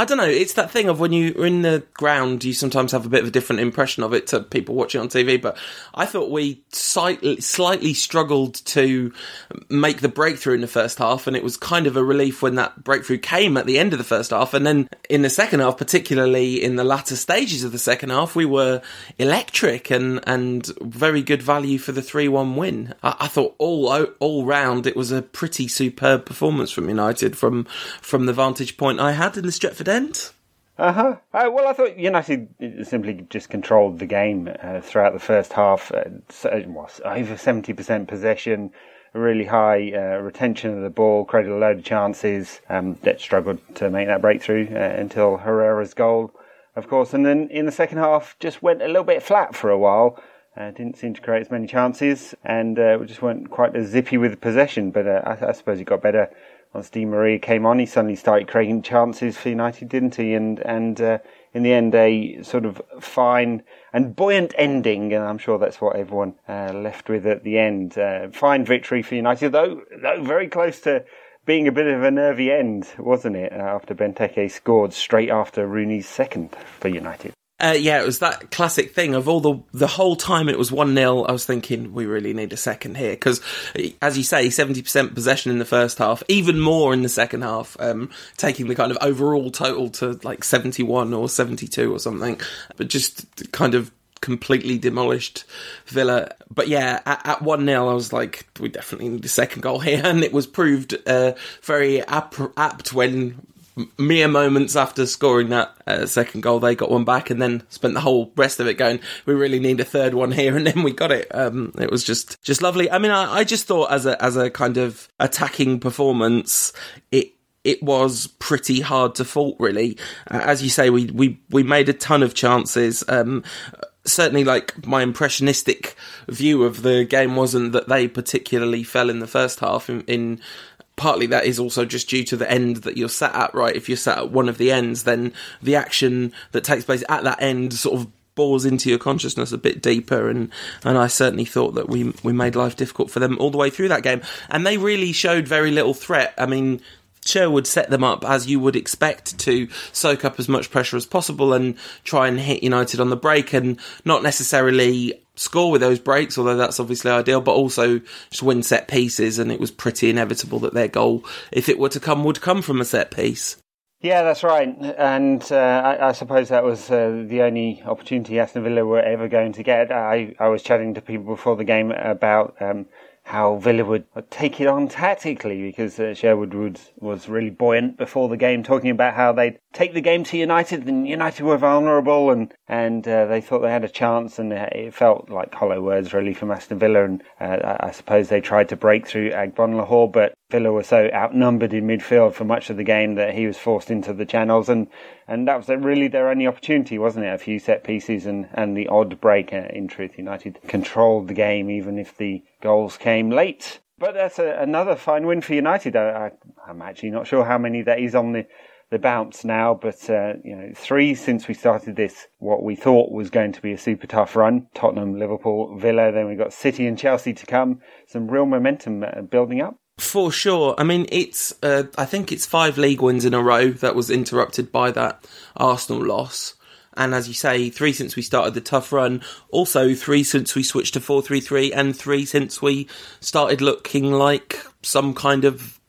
I don't know. It's that thing of when you're in the ground, you sometimes have a bit of a different impression of it to people watching on TV. But I thought we slightly, slightly struggled to make the breakthrough in the first half, and it was kind of a relief when that breakthrough came at the end of the first half. And then in the second half, particularly in the latter stages of the second half, we were electric and and very good value for the three one win. I, I thought all all round it was a pretty superb performance from United from from the vantage point I had in the Stretford end. Uh-huh. Uh, well, I thought United simply just controlled the game uh, throughout the first half. Uh, was over seventy percent possession, really high uh, retention of the ball, created a load of chances. Um, that struggled to make that breakthrough uh, until Herrera's goal, of course. And then in the second half, just went a little bit flat for a while. Uh, didn't seem to create as many chances, and uh, we just weren't quite as zippy with possession. But uh, I, I, suppose he got better once Di Maria came on. He suddenly started creating chances for United, didn't he? And and uh, in the end, a sort of fine and buoyant ending, and I'm sure that's what everyone uh, left with at the end. Uh, fine victory for United, though, though very close to being a bit of a nervy end, wasn't it? after Benteke scored straight after Rooney's second for United. Uh, yeah, it was that classic thing of all the the whole time it was one 0 I was thinking we really need a second here because, as you say, seventy percent possession in the first half, even more in the second half, um, taking the kind of overall total to like seventy one or seventy two or something, but just kind of completely demolished Villa. But yeah, at, 1 0, I was like, we definitely need a second goal here. And it was proved uh, very ap- apt when mere moments after scoring that uh, second goal, they got one back, and then spent the whole rest of it going, "We really need a third one here," and then we got it. Um, it was just just lovely. I mean, I, I just thought as a as a kind of attacking performance, it it was pretty hard to fault, really. Uh, as you say, we, we, we made a ton of chances. Um, certainly, like my impressionistic view of the game wasn't that they particularly fell in the first half in, in partly that is also just due to the end that you're sat at, right? If you're sat at one of the ends, then the action that takes place at that end sort of bores into your consciousness a bit deeper and and I certainly thought that we we made life difficult for them all the way through that game and they really showed very little threat I mean Sherwood set them up as you would expect to soak up as much pressure as possible and try and hit United on the break and not necessarily score with those breaks, although that's obviously ideal, but also just win set pieces. And it was pretty inevitable that their goal, if it were to come, would come from a set piece. Yeah, that's right. And uh, I, I, suppose that was uh, the only opportunity Aston Villa were ever going to get. I, I was chatting to people before the game about um, how Villa would take it on tactically because uh, Sherwood was, was really buoyant before the game, talking about how they'd take the game to United and United were vulnerable and and uh, they thought they had a chance and it felt like hollow words really from Aston Villa and uh, I suppose they tried to break through Agbonlahor but Villa were so outnumbered in midfield for much of the game that he was forced into the channels and and that was really their only opportunity, wasn't it? A few set pieces and, and the odd break. Uh, in truth, United controlled the game even if the goals came late. But that's a, another fine win for United. I I, am actually not sure how many that is on the, the bounce now, but uh, you know, three since we started this. What we thought was going to be a super tough run: Tottenham, Liverpool, Villa. Then we got City and Chelsea to come. Some real momentum uh, building up. For sure. I mean, it's uh, I think it's five league wins in a row that was interrupted by that Arsenal loss. And as you say, three since we started the tough run. Also, three since we switched to four three three, and three since we started looking like some kind of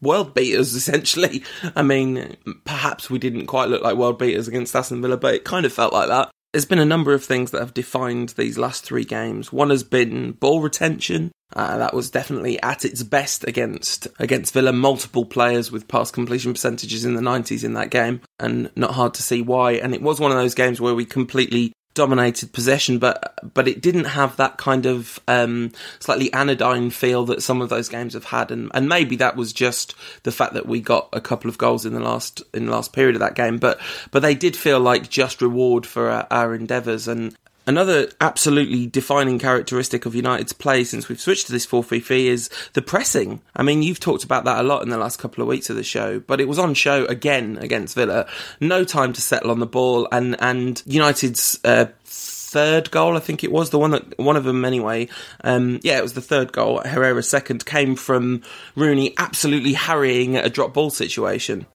world beaters. Essentially, I mean, perhaps we didn't quite look like world beaters against Aston Villa, but it kind of felt like that. There's been a number of things that have defined these last three games. One has been ball retention. Uh, that was definitely at its best against against Villa. Multiple players with pass completion percentages in the 90s in that game, and not hard to see why. And it was one of those games where we completely dominated possession, but but it didn't have that kind of um, slightly anodyne feel that some of those games have had, and, and maybe that was just the fact that we got a couple of goals in the last in the last period of that game, but but they did feel like just reward for our, our endeavours, and Another absolutely defining characteristic of United's play since we've switched to this 4 3 3 is the pressing. I mean, you've talked about that a lot in the last couple of weeks of the show, but it was on show again against Villa. No time to settle on the ball, and, and United's uh, third goal, I think it was the one that one of them anyway. Um, yeah, it was the third goal. Herrera's second came from Rooney absolutely harrying a drop ball situation.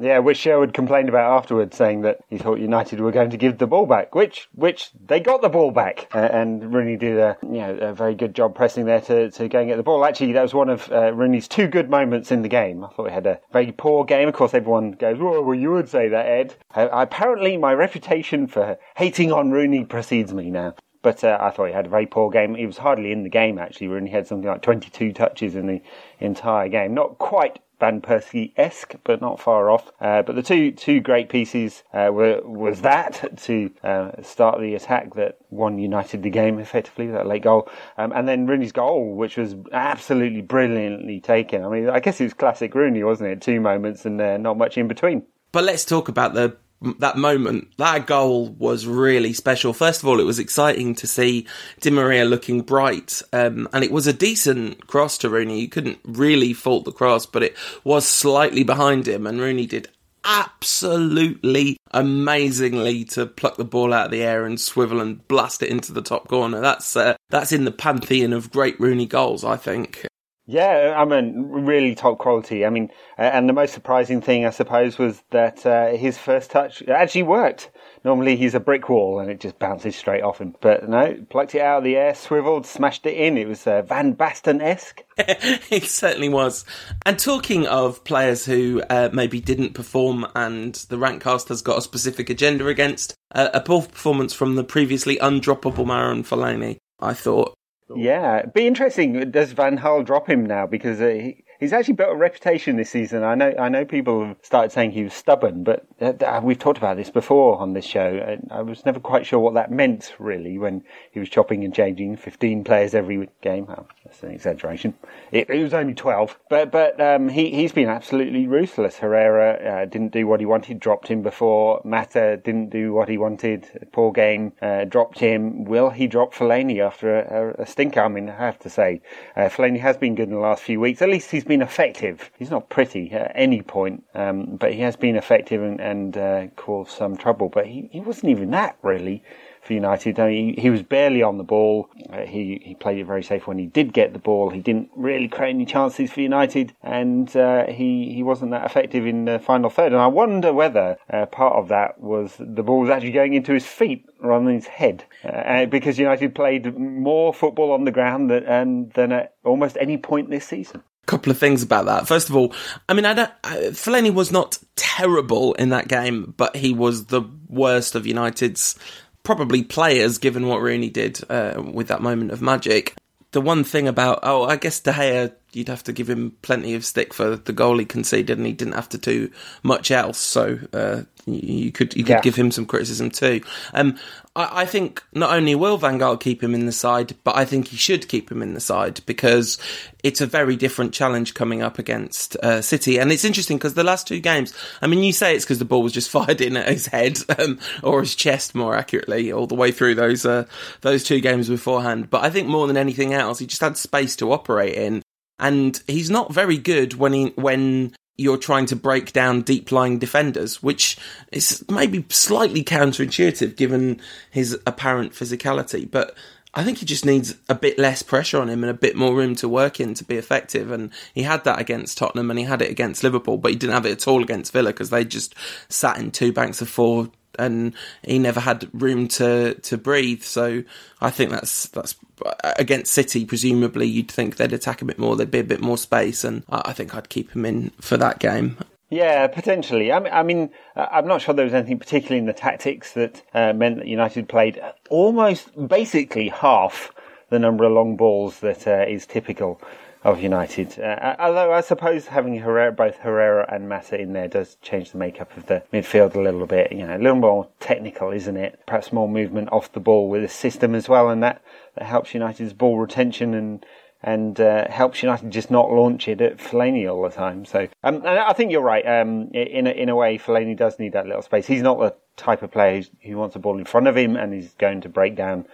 Yeah, which Sherwood complained about afterwards, saying that he thought United were going to give the ball back, which which they got the ball back, uh, and Rooney did a you know a very good job pressing there to, to go and get the ball. Actually, that was one of uh, Rooney's two good moments in the game. I thought he had a very poor game. Of course, everyone goes, "Oh, well, you would say that, Ed." Uh, apparently, my reputation for hating on Rooney precedes me now. But uh, I thought he had a very poor game. He was hardly in the game actually. Rooney had something like 22 touches in the entire game. Not quite Van Persie esque, but not far off. Uh, but the two two great pieces uh, were was that to uh, start the attack that won United the game effectively, that late goal, um, and then Rooney's goal, which was absolutely brilliantly taken. I mean, I guess it was classic Rooney, wasn't it? Two moments and uh, not much in between. But let's talk about the that moment, that goal was really special. First of all, it was exciting to see Di Maria looking bright, um, and it was a decent cross to Rooney. You couldn't really fault the cross, but it was slightly behind him, and Rooney did absolutely amazingly to pluck the ball out of the air and swivel and blast it into the top corner. That's uh, that's in the pantheon of great Rooney goals, I think. Yeah, I mean, really top quality. I mean, and the most surprising thing, I suppose, was that uh, his first touch actually worked. Normally, he's a brick wall and it just bounces straight off him. But no, plucked it out of the air, swiveled, smashed it in. It was uh, Van Basten esque. it certainly was. And talking of players who uh, maybe didn't perform and the Rantcast has got a specific agenda against, uh, a poor performance from the previously undroppable Marouane Fellaini, I thought. Yeah, be interesting. Does Van Gaal drop him now because uh, he's actually built a reputation this season. I know, I know people have started saying he was stubborn, but uh, we've talked about this before on this show. I was never quite sure what that meant really when he was chopping and changing 15 players every game. Well, that's an exaggeration. It, it was only 12, but but um, he he's been absolutely ruthless. Herrera uh, didn't do what he wanted, dropped him before. Mata didn't do what he wanted. Poor game, uh, dropped him. Will he drop Fellaini after a, a, stinker? I mean, I have to say, uh, Fellaini has been good in the last few weeks. At least he's been effective. He's not pretty at any point, um, but he has been effective and, and uh, caused some trouble. But he, he wasn't even that really for United. I mean, he, he was barely on the ball. Uh, he he played it very safe when he did get the ball. He didn't really create any chances for United, and uh, he he wasn't that effective in the final third. And I wonder whether uh, part of that was the ball was actually going into his feet rather than his head, uh, because United played more football on the ground than, than at almost any point this season couple of things about that. First of all, I mean, I don't. I, Fellaini was not terrible in that game, but he was the worst of United's probably players, given what Rooney did uh, with that moment of magic. The one thing about, oh, I guess De Gea, you'd have to give him plenty of stick for the goal he conceded, and he didn't have to do much else. So uh, you could you could yeah. give him some criticism too. Um, I, I, think not only will Van Gaal keep him in the side, but I think he should keep him in the side because it's a very different challenge coming up against uh, City. And it's interesting because the last two games, I mean, you say it's because the ball was just fired in at his head um, or his chest, more accurately, all the way through those uh, those two games beforehand. But I think more than anything else, he just had space to operate in and he's not very good when he when you're trying to break down deep lying defenders, which is maybe slightly counterintuitive given his apparent physicality. But I think he just needs a bit less pressure on him and a bit more room to work in to be effective. And he had that against Tottenham and he had it against Liverpool, but he didn't have it at all against Villa because they just sat in two banks of four and he never had room to, to breathe. So I think that's that's against City. Presumably, you'd think they'd attack a bit more. There'd be a bit more space, and I think I'd keep him in for that game. Yeah, potentially. I mean, I mean, I'm not sure there was anything particularly in the tactics that uh, meant that United played almost basically half the number of long balls that uh, is typical of United. Uh, although I suppose having Herrera, both Herrera and Mata in there does change the makeup of the midfield a little bit. You know, a little more technical, isn't it? Perhaps more movement off the ball with the system as well, and that, that helps United's ball retention and and uh, helps United just not launch it at Fellaini all the time. So, um, and I think you're right. Um, in a, in a way, Fellaini does need that little space. He's not the type of player who wants a ball in front of him and he's going to break down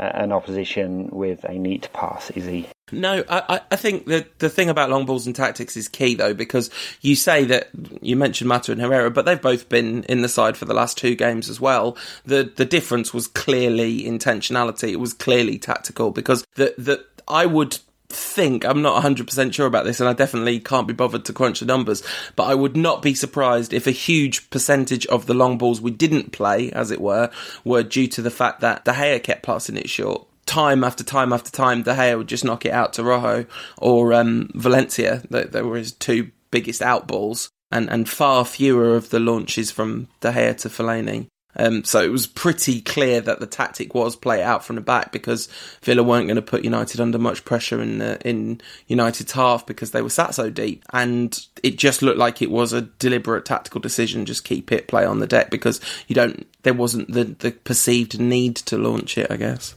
uh, an opposition with a neat pass, is he? No, I, I think that the thing about long balls and tactics is key though, because you say that you mentioned Mata and Herrera, but they've both been in the side for the last two games as well. The the difference was clearly intentionality. It was clearly tactical because the the I would think I'm not 100% sure about this and I definitely can't be bothered to crunch the numbers but I would not be surprised if a huge percentage of the long balls we didn't play as it were were due to the fact that De Gea kept passing it short time after time after time De Gea would just knock it out to Rojo or um, Valencia they, they were his two biggest outballs and, and far fewer of the launches from De Gea to Fellaini um, so it was pretty clear that the tactic was play out from the back because Villa weren't going to put United under much pressure in uh, in United's half because they were sat so deep, and it just looked like it was a deliberate tactical decision. Just keep it play on the deck because you don't. There wasn't the the perceived need to launch it. I guess.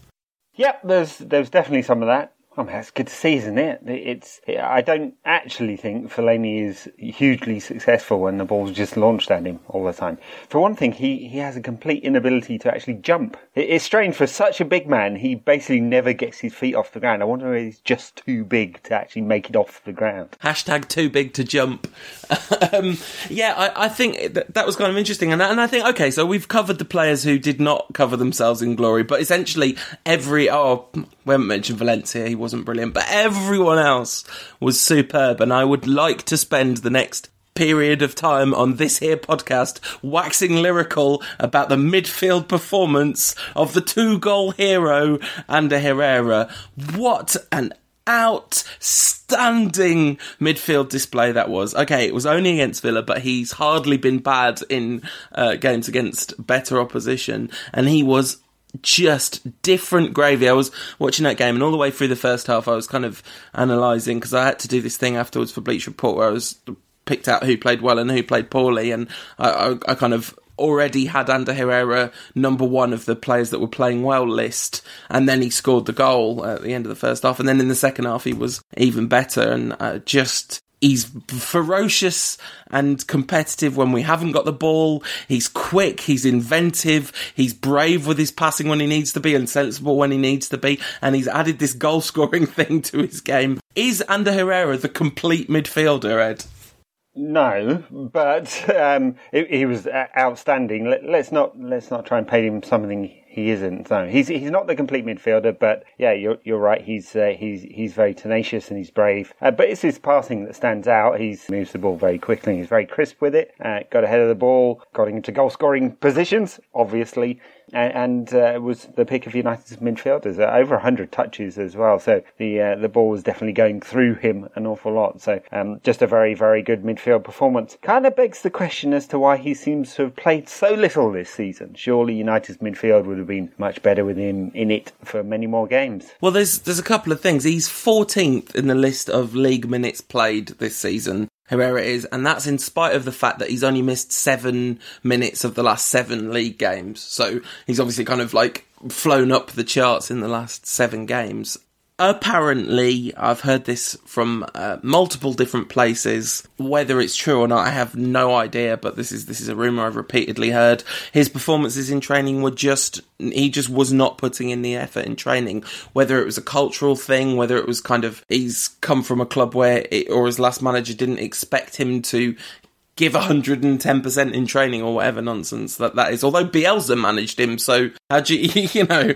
Yep, there's there's definitely some of that. I mean, that's good to see, isn't it? It's. I don't actually think Fellaini is hugely successful when the ball's just launched at him all the time. For one thing, he, he has a complete inability to actually jump. It's strange for such a big man. He basically never gets his feet off the ground. I wonder if he's just too big to actually make it off the ground. Hashtag too big to jump. um, yeah, I, I think that, that was kind of interesting, and and I think okay, so we've covered the players who did not cover themselves in glory, but essentially every oh we haven't mentioned Valencia, he wasn't brilliant, but everyone else was superb. And I would like to spend the next period of time on this here podcast waxing lyrical about the midfield performance of the two goal hero Ander Herrera. What an outstanding midfield display that was. Okay, it was only against Villa, but he's hardly been bad in uh, games against better opposition, and he was just different gravy. I was watching that game, and all the way through the first half, I was kind of analysing because I had to do this thing afterwards for Bleacher Report where I was picked out who played well and who played poorly, and I, I, I kind of already had Ander Herrera number one of the players that were playing well list, and then he scored the goal at the end of the first half, and then in the second half he was even better, and uh, just He's ferocious and competitive when we haven't got the ball. He's quick. He's inventive. He's brave with his passing when he needs to be and sensible when he needs to be. And he's added this goal scoring thing to his game. Is Ander Herrera the complete midfielder, Ed? No, but um, he, he, was outstanding. Let, us not let's not try and paint him something he isn't. No, he's he's not the complete midfielder, but yeah, you're you're right. He's uh, he's he's very tenacious and he's brave. Uh, but it's his passing that stands out. He moves the ball very quickly. He's very crisp with it. Uh, got ahead of the ball. Got into goal scoring positions. Obviously, and uh, was the pick of United's midfielders. Uh, over 100 touches as well. So the uh, the ball was definitely going through him an awful lot. So um, just a very, very good midfield performance. Kind of begs the question as to why he seems to have played so little this season. Surely United's midfield would have been much better with him in it for many more games. Well, there's there's a couple of things. He's 14th in the list of league minutes played this season. Herrera is, and that's in spite of the fact that he's only missed seven minutes of the last seven league games. So he's obviously kind of like flown up the charts in the last seven games apparently i've heard this from uh, multiple different places. Whether it's true or not i have no idea but this is this is a rumor i've repeatedly heard. His performances in training were just he just was not putting in the effort in training. Whether it was a cultural thing whether it was kind of he's come from a club where it, or his last manager didn't expect him to give 110% in training or whatever nonsense that that is. Although Bielsa managed him, so how do you, you know,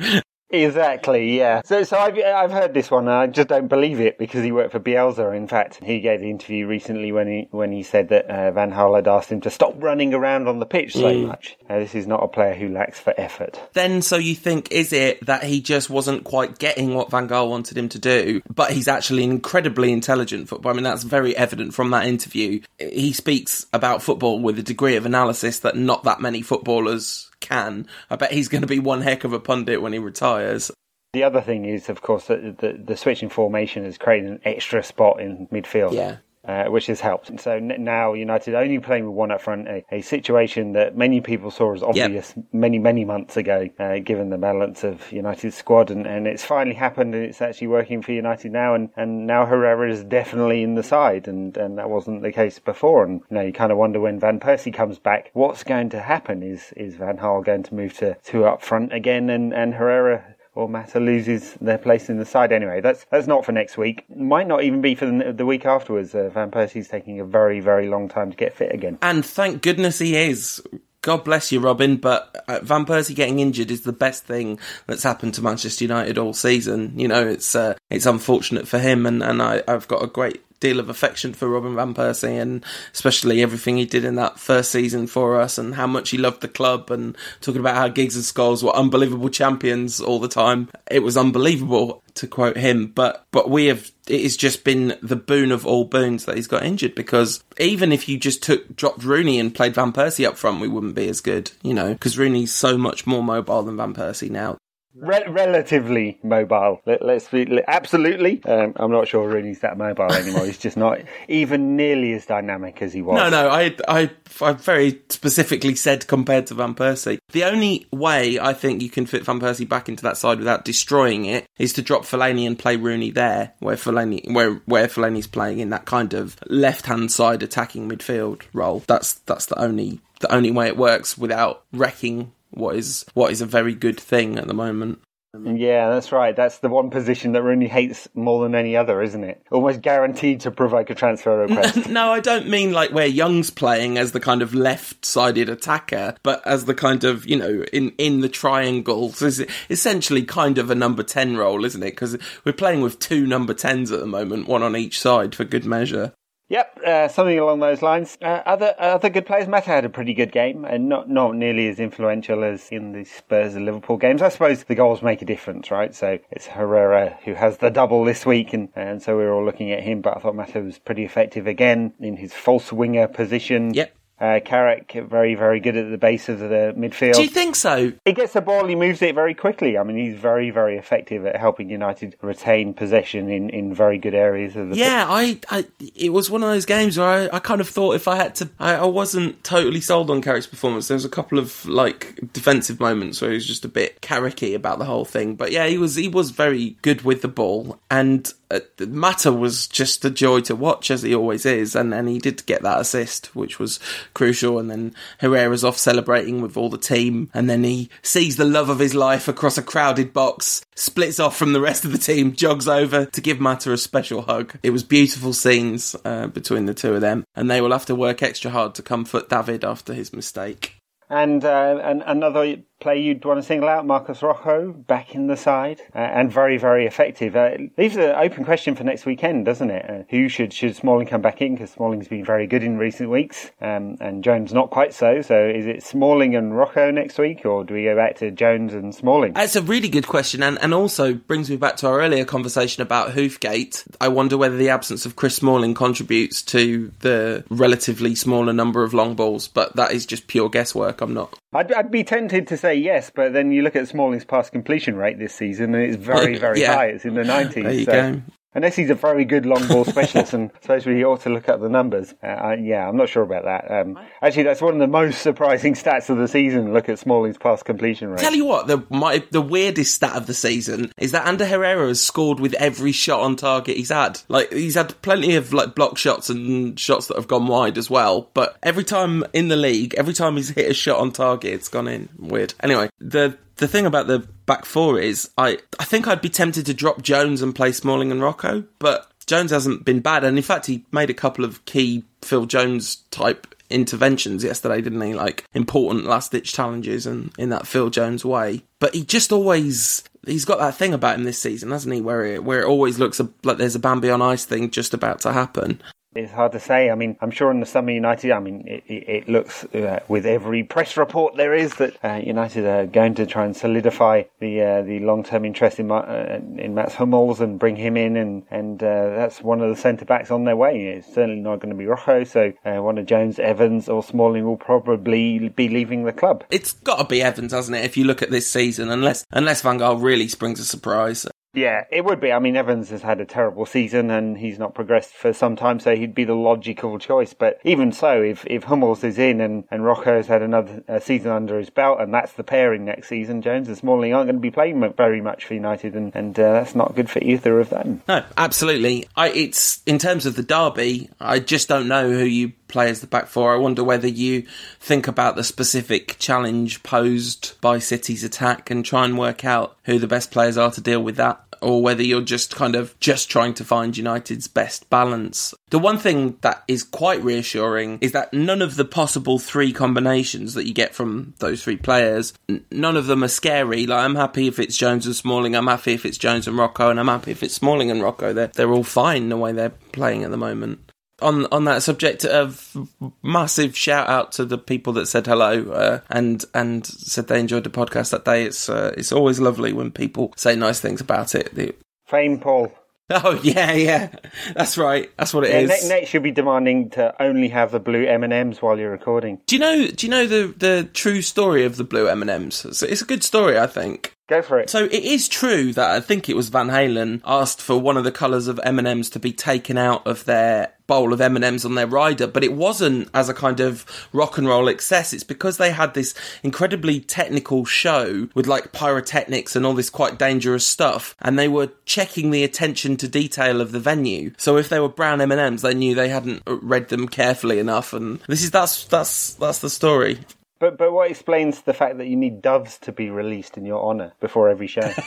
Exactly, yeah. So, so I've I've heard this one. And I just don't believe it because he worked for Bielsa. In fact, he gave the interview recently when he when he said that uh, Van Gaal had asked him to stop running around on the pitch so mm. much. Uh, this is not a player who lacks for effort. Then, so you think is it that he just wasn't quite getting what Van Gaal wanted him to do, but he's actually an incredibly intelligent footballer. I mean, that's very evident from that interview. He speaks about football with a degree of analysis that not that many footballers can. I bet he's going to be one heck of a pundit when he retires. The other thing is, of course, that the, the switching formation has created an extra spot in midfield. Yeah. Uh, which has helped. And so now United only playing with one up front, a, a situation that many people saw as obvious yep. many, many months ago, uh, given the balance of United's squad. And, and it's finally happened and it's actually working for United now. And, and now Herrera is definitely in the side. And, and that wasn't the case before. And you know, you kind of wonder when Van Persie comes back, what's going to happen? Is, is Van Gaal going to move to two up front again and, and Herrera or Mata loses their place in the side anyway. That's that's not for next week. Might not even be for the, the week afterwards. Uh, Van Persie's taking a very very long time to get fit again. And thank goodness he is God bless you, Robin, but uh, Van Persie getting injured is the best thing that's happened to Manchester United all season. You know, it's uh, it's unfortunate for him, and, and I, I've got a great deal of affection for Robin Van Persie and especially everything he did in that first season for us and how much he loved the club and talking about how Giggs and Scholes were unbelievable champions all the time. It was unbelievable to quote him, but but we have it has just been the boon of all boons that he's got injured because even if you just took dropped Rooney and played Van Persie up front, we wouldn't be as good, you know, because Rooney's so much more mobile than Van Persie now. Re- relatively mobile. Let, us be absolutely. Um, I'm not sure Rooney's that mobile anymore. He's just not even nearly as dynamic as he was. No, no. I, I, I very specifically said compared to Van Persie. The only way I think you can fit Van Persie back into that side without destroying it is to drop Fellaini and play Rooney there, where Fellaini, where where Fellaini's playing in that kind of left-hand side attacking midfield role. That's that's the only the only way it works without wrecking what is what is a very good thing at the moment. Yeah, that's right. That's the one position that Rooney hates more than any other, isn't it? Almost guaranteed to provoke a transfer request. no, I don't mean like where Young's playing as the kind of left-sided attacker, but as the kind of you know in in the triangle. So it's essentially kind of a number ten role, isn't it? Because we're playing with two number tens at the moment, one on each side for good measure. Yep, uh, something along those lines. Uh, other other good players. Mata had a pretty good game, and not not nearly as influential as in the Spurs and Liverpool games. I suppose the goals make a difference, right? So it's Herrera who has the double this week, and and so we are all looking at him. But I thought Mata was pretty effective again in his false winger position. Yep. Uh, Carrick, very, very good at the base of the midfield. Do you think so? He gets the ball, he moves it very quickly. I mean, he's very, very effective at helping United retain possession in, in very good areas of the Yeah, I, I, it was one of those games where I, I kind of thought if I had to, I, I wasn't totally sold on Carrick's performance. There was a couple of like defensive moments where he was just a bit Carricky about the whole thing. But yeah, he was, he was very good with the ball. And uh, Mata was just a joy to watch as he always is, and, and he did get that assist, which was crucial. And then Herrera's off celebrating with all the team, and then he sees the love of his life across a crowded box, splits off from the rest of the team, jogs over to give Mata a special hug. It was beautiful scenes uh, between the two of them, and they will have to work extra hard to comfort David after his mistake. And, uh, and another play you'd want to single out, Marcos Rojo, back in the side, uh, and very, very effective. Uh, leaves an open question for next weekend, doesn't it? Uh, who should should Smalling come back in? Because Smalling's been very good in recent weeks, um, and Jones not quite so. So is it Smalling and Rojo next week, or do we go back to Jones and Smalling? That's a really good question, and, and also brings me back to our earlier conversation about Hoofgate. I wonder whether the absence of Chris Smalling contributes to the relatively smaller number of long balls, but that is just pure guesswork. I'm not. I'd, I'd be tempted to say say yes, but then you look at Smalling's pass completion rate this season, and it's very, very yeah. high. It's in the 90s. There you so. go. Unless he's a very good long ball specialist, and I suppose we ought to look at the numbers. Uh, yeah, I'm not sure about that. Um, actually, that's one of the most surprising stats of the season. Look at Smalling's pass completion rate. Tell you what, the my, the weirdest stat of the season is that Ander Herrera has scored with every shot on target he's had. Like he's had plenty of like block shots and shots that have gone wide as well. But every time in the league, every time he's hit a shot on target, it's gone in. Weird. Anyway, the the thing about the back four is I I think I'd be tempted to drop Jones and play Smalling and Rojo, but Jones hasn't been bad, and in fact he made a couple of key Phil Jones type interventions yesterday, didn't he? Like important last ditch challenges and in that Phil Jones way. But he just always he's got that thing about him this season, hasn't he? Where it where it always looks like there's a Bambi on ice thing just about to happen. It's hard to say. I mean, I'm sure in the summer United, I mean, it, it looks uh, with every press report there is that uh, United are going to try and solidify the uh, the long term interest in uh, in Mats Hummels and bring him in, and and uh, that's one of the centre backs on their way. It's certainly not going to be Rojo, so uh, one of Jones, Evans, or Smalling will probably be leaving the club. It's got to be Evans, hasn't it? If you look at this season, unless unless Van Gaal really springs a surprise, yeah, it would be. I mean, Evans has had a terrible season and he's not progressed for some time, so he'd be the logical choice. But even so, if, if Hummels is in and, and has had another season under his belt and that's the pairing next season, Jones and Smalling aren't going to be playing very much for United and, and uh, that's not good for either of them. No, absolutely. I, it's in terms of the derby, I just don't know who you play as the back four. I wonder whether you think about the specific challenge posed by City's attack and try and work out who the best players are to deal with that or whether you're just kind of just trying to find United's best balance. The one thing that is quite reassuring is that none of the possible three combinations that you get from those three players, n- none of them are scary. Like I'm happy if it's Jones and Smalling, I'm happy if it's Jones and Rojo, and I'm happy if it's Smalling and Rojo. They're they're all fine the way they're playing at the moment on on that subject of massive shout out to the people that said hello uh, and and said they enjoyed the podcast that day. It's uh, it's always lovely when people say nice things about it. The, Fame Paul. Oh yeah, yeah, that's right. That's what it Yeah, is. Nate, Nate should be demanding to only have the blue M and M's while you're recording. Do you know? Do you know the the true story of the blue M and M's? It's, it's a good story, I think. Go for it. So it is true that I think it was Van Halen asked for one of the colours of M and M's to be taken out of their bowl of M and M's on their rider, but it wasn't as a kind of rock and roll excess. It's because they had this incredibly technical show with like pyrotechnics and all this quite dangerous stuff, and they were checking the attention to detail of the venue. So if they were brown M and M's, they knew they hadn't read them carefully enough, and this is that's that's that's the story. But but what explains the fact that you need doves to be released in your honour before every show?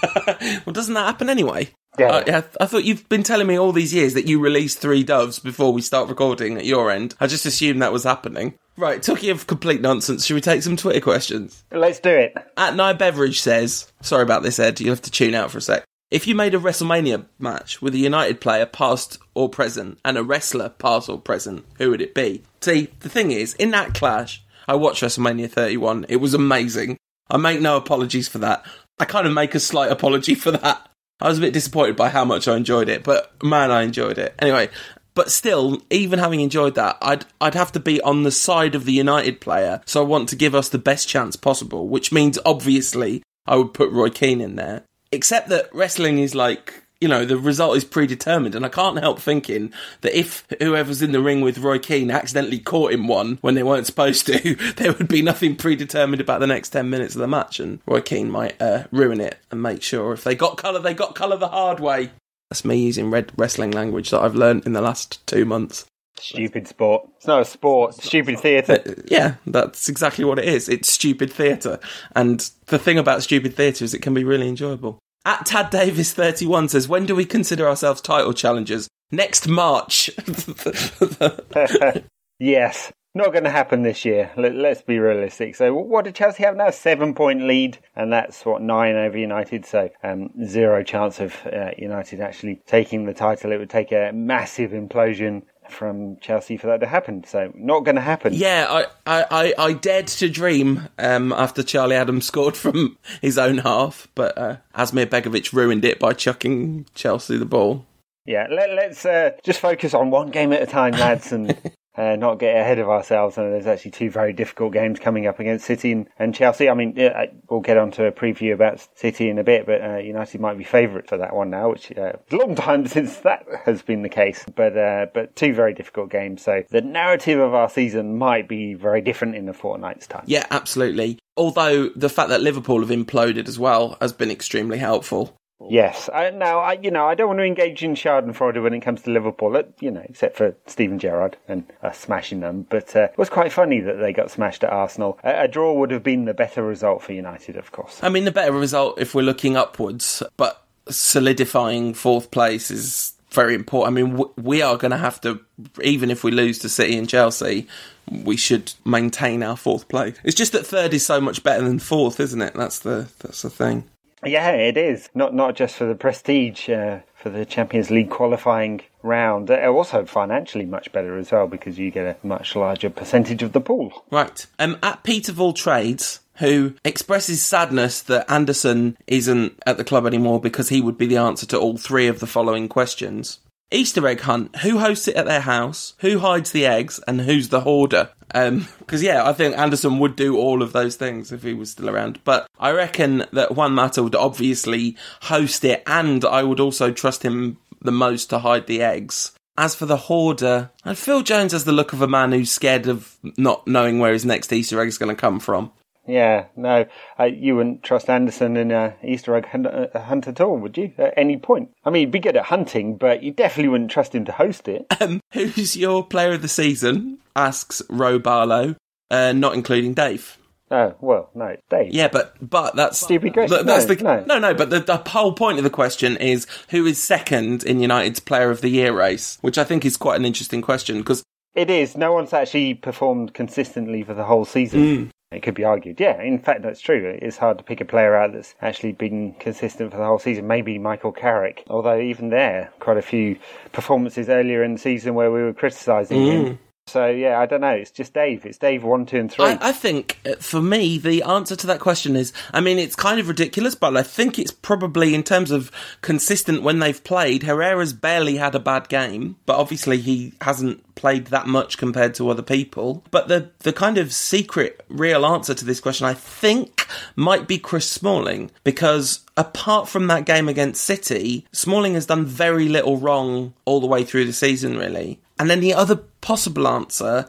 Well, doesn't that happen anyway? Yeah. I, I, I thought you've been telling me all these years that you release three doves before we start recording at your end. I just assumed that was happening. Right, talking of complete nonsense, should we take some Twitter questions? Let's do it. At Nye Beveridge says, sorry about this, Ed, you'll have to tune out for a sec. If you made a WrestleMania match with a United player past or present and a wrestler past or present, who would it be? See, the thing is, in that clash, I watched WrestleMania 31. It was amazing. I make no apologies for that. I kind of make a slight apology for that. I was a bit disappointed by how much I enjoyed it, but man, I enjoyed it. Anyway, but still, even having enjoyed that, I'd I'd have to be on the side of the United player, so I want to give us the best chance possible, which means obviously I would put Roy Keane in there. Except that wrestling is like you know, the result is predetermined, and I can't help thinking that if whoever's in the ring with Roy Keane accidentally caught him one when they weren't supposed to, there would be nothing predetermined about the next 10 minutes of the match, and Roy Keane might uh, ruin it and make sure if they got colour, they got colour the hard way. That's me using red wrestling language that I've learned in the last two months. Stupid sport. It's not a sport. It's stupid theatre. Yeah, that's exactly what it is. It's stupid theatre. And the thing about stupid theatre is it can be really enjoyable. At Tad Davis 31 says, When do we consider ourselves title challengers? Next March. yes. Not going to happen this year. Let, us be realistic. So, what did Chelsea have now? Seven point lead, and that's what nine over United. So, um, zero chance of uh, United actually taking the title. It would take a massive implosion from Chelsea for that to happen. So, not going to happen. yeah, I, I, I, I dared to dream um, after Charlie Adams scored from his own half, but uh, Asmir Begovic ruined it by chucking Chelsea the ball. Yeah, let, us uh, just focus on one game at a time, lads, and uh, not get ahead of ourselves. And there's actually two very difficult games coming up against City and, and Chelsea. I mean, uh, we'll get on to a preview about City in a bit, but uh, United might be favourite for that one now, which uh, a long time since that has been the case. But uh, but two very difficult games, so the narrative of our season might be very different in a fortnight's time. Yeah, absolutely. Although the fact that Liverpool have imploded as well has been extremely helpful. Yes. I, now, I, you know, I don't want to engage in Schadenfreude when it comes to Liverpool, you know, except for Steven Gerrard and us smashing them. But uh, it was quite funny that they got smashed at Arsenal. A, a draw would have been the better result for United, of course. I mean, the better result if we're looking upwards, but solidifying fourth place is very important. I mean, w- we are going to have to, even if we lose to City and Chelsea, we should maintain our fourth place. It's just that third is so much better than fourth, isn't it? That's the that's the thing. Yeah, it is. Not not just for the prestige uh, for the Champions League qualifying round, uh, also financially much better as well because you get a much larger percentage of the pool. Right. Um, at Peterville Trades, who expresses sadness that Anderson isn't at the club anymore because he would be the answer to all three of the following questions. Easter egg hunt. Who hosts it at their house? Who hides the eggs? And who's the hoarder? Um, because yeah, I think Anderson would do all of those things if he was still around. But I reckon that Juan Mata would obviously host it, and I would also trust him the most to hide the eggs. As for the hoarder, and Phil Jones has the look of a man who's scared of not knowing where his next Easter egg is going to come from. Yeah, no, uh, you wouldn't trust Anderson in a Easter egg hunt, uh, hunt at all, would you? At any point. I mean, he'd be good at hunting, but you definitely wouldn't trust him to host it. Um, who's your player of the season? Asks Ro Barlow, uh, not including Dave. Oh well, no, it's Dave. Yeah, but but that's Stupid question. th- That's No, the, no. no, no. But the, the whole point of the question is who is second in United's Player of the Year race, which I think is quite an interesting question because It is. No one's actually performed consistently for the whole season. It could be argued. Yeah, in fact, that's true. It's hard to pick a player out that's actually been consistent for the whole season. Maybe Michael Carrick, although even there, quite a few performances earlier in the season where we were criticising him. Mm. So yeah, I don't know. It's just Dave. It's Dave one, two, and three. I, I think uh, for me the answer to that question is I mean it's kind of ridiculous, but I think it's probably in terms of consistent when they've played. Herrera's barely had a bad game, but obviously he hasn't played that much compared to other people. But the the kind of secret real answer to this question I think might be Chris Smalling because apart from that game against City, Smalling has done very little wrong all the way through the season really. And then the other possible answer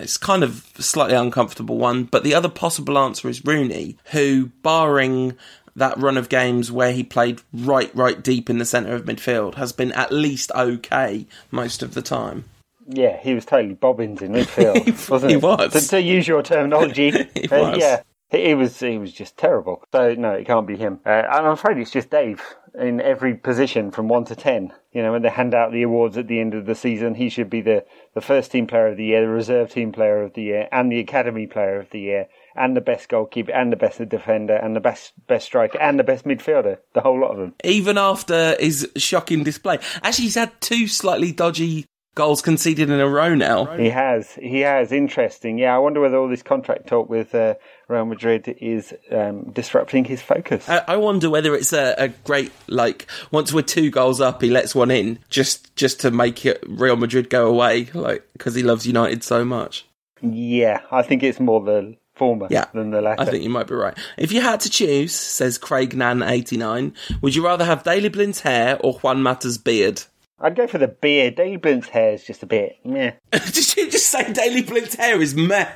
it's kind of a slightly uncomfortable one, but the other possible answer is Rooney, who, barring that run of games where he played right, right deep in the centre of midfield, has been at least okay most of the time. yeah, he was totally bobbins in midfield, He- wasn't he it? was. To, to use your terminology, He Uh, was. yeah, he, he was. He was just terrible. So no, it can't be him. Uh, and I'm afraid it's just Dave in every position from one to ten. You know, when they hand out the awards at the end of the season, he should be the the first team player of the year, the reserve team player of the year, and the academy player of the year, and the best goalkeeper, and the best defender, and the best best striker, and the best midfielder. The whole lot of them. Even after his shocking display. Actually, he's had two slightly dodgy goals conceded in a row now. He has. He has. Interesting. Yeah, I wonder whether all this contract talk with uh, Real Madrid is um, disrupting his focus. I, I wonder whether it's a, a great like once we're two goals up, he lets one in just just to make it Real Madrid go away, like because he loves United so much. yeah, I think it's more the former Yeah, than the latter. I think you might be right. If you had to choose, says Craig Nan eighty nine, would you rather have Daley Blind's hair or Juan Mata's beard? I'd go for the beard. Daley Blind's hair is just a bit meh. Did you just say Daley Blind's hair is meh?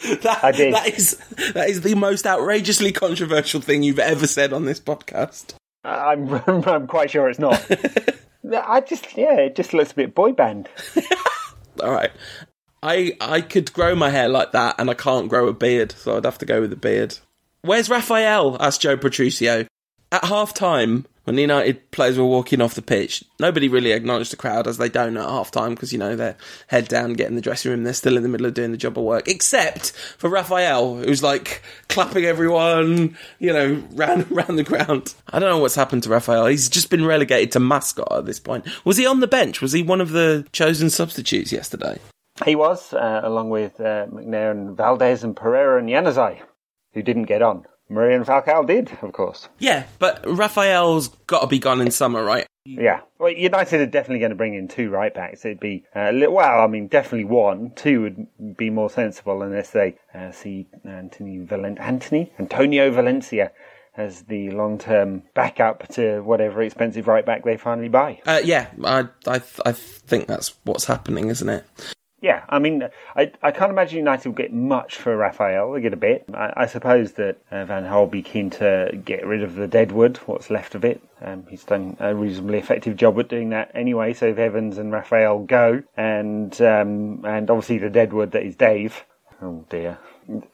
That, I did. That is that is the most outrageously controversial thing you've ever said on this podcast. I'm I'm quite sure it's not. I just yeah, it just looks a bit boy band. All right. I I could grow my hair like that, and I can't grow a beard, so I'd have to go with the beard. Where's Rafael? asked Joe Petruccio. At half time, when the United players were walking off the pitch, nobody really acknowledged the crowd as they don't at half time because, you know, they're head down, getting the dressing room, they're still in the middle of doing the job of work. Except for Rafael, who's like clapping everyone, you know, round, round the ground. I don't know what's happened to Rafael. He's just been relegated to mascot at this point. Was he on the bench? Was he one of the chosen substitutes yesterday? He was, uh, along with uh, McNair and Valdes and Pereira and Januzaj, who didn't get on. Maria and Falcao did, of course. Yeah, but Rafael's got to be gone in summer, right? Yeah. Well, United are definitely going to bring in two right backs. It'd be, uh, well, I mean, definitely one. Two would be more sensible unless they uh, see Anthony Valen- Anthony? Antonio Valencia as the long term backup to whatever expensive right back they finally buy. Uh, yeah, I, I, I think that's what's happening, isn't it? Yeah, I mean, I, I can't imagine United will get much for Rafael. They get a bit. I, I suppose that uh, Van Gaal will be keen to get rid of the deadwood, what's left of it. Um, he's done a reasonably effective job at doing that anyway. So if Evans and Rafael go, and um, and obviously the deadwood that is Dave. Oh dear.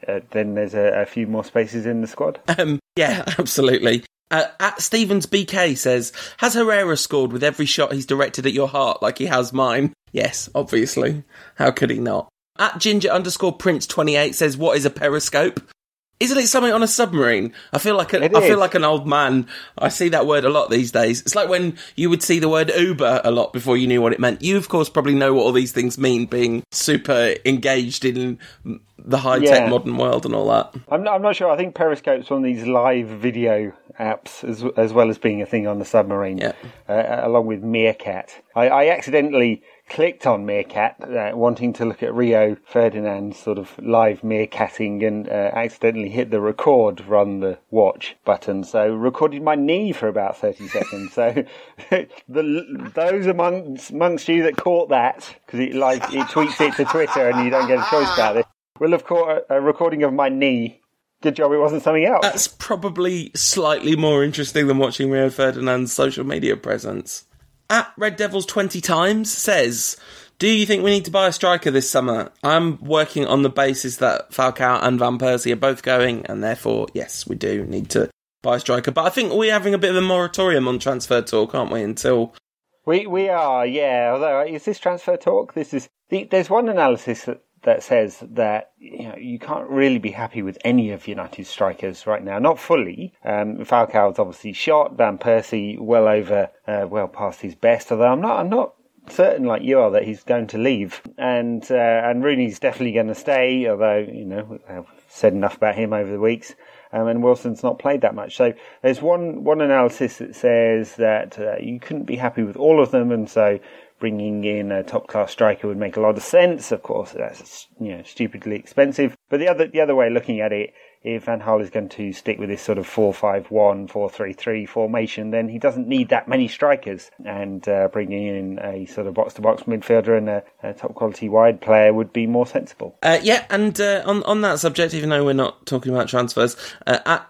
Uh, then there's a, a few more spaces in the squad. Um, yeah, absolutely. Uh, at Stevens BK says, has Herrera scored with every shot he's directed at your heart like he has mine? Yes, obviously. How could he not? At ginger underscore prince 28 says, what is a periscope? Isn't it something on a submarine? I feel like a, I feel like an old man. I see that word a lot these days. It's like when you would see the word Uber a lot before you knew what it meant. You, of course, probably know what all these things mean, being super engaged in the high tech Yeah. modern world and all that. I'm not, I'm not sure. I think Periscope's one of these live video apps as, as well as being a thing on the submarine, Yeah. uh, along with Meerkat. I, I accidentally clicked on Meerkat, uh, wanting to look at Rio Ferdinand's sort of live meerkatting and uh, accidentally hit the record run the watch button. So recorded my knee for about 30 seconds. So the, those amongst, amongst you that caught that, because it, like it tweets it to Twitter and you don't get a choice about it, will caught a, a recording of my knee Good job it wasn't something else. That's probably slightly more interesting than watching Rio Ferdinand's social media presence. At Red Devils 20 times says, Do you think we need to buy a striker this summer? I'm working on the basis that Falcao and Van Persie are both going, and therefore, yes, we do need to buy a striker. But I think we're having a bit of a moratorium on transfer talk, aren't we? Until we we are, yeah. Although is this transfer talk? This is there's one analysis that that says that you know you can't really be happy with any of United's strikers right now. Not fully. Um, Falcao's obviously shot. Van Persie well over, uh, well past his best. Although I'm not, I'm not certain like you are that he's going to leave, and uh, and Rooney's definitely going to stay. Although you know I've said enough about him over the weeks. Um, and Wilson's not played that much. So there's one one analysis that says that uh, you couldn't be happy with all of them, and so bringing in a top class striker would make a lot of sense. Of course, that's you know stupidly expensive. But the other the other way of looking at it, if Van Gaal is going to stick with this sort of 4-5-1, 4-3-3 formation, then he doesn't need that many strikers. And uh, bringing in a sort of box to box midfielder and a, a, top quality wide player would be more sensible. Uh, yeah, and uh, on on that subject, even though we're not talking about transfers, uh, at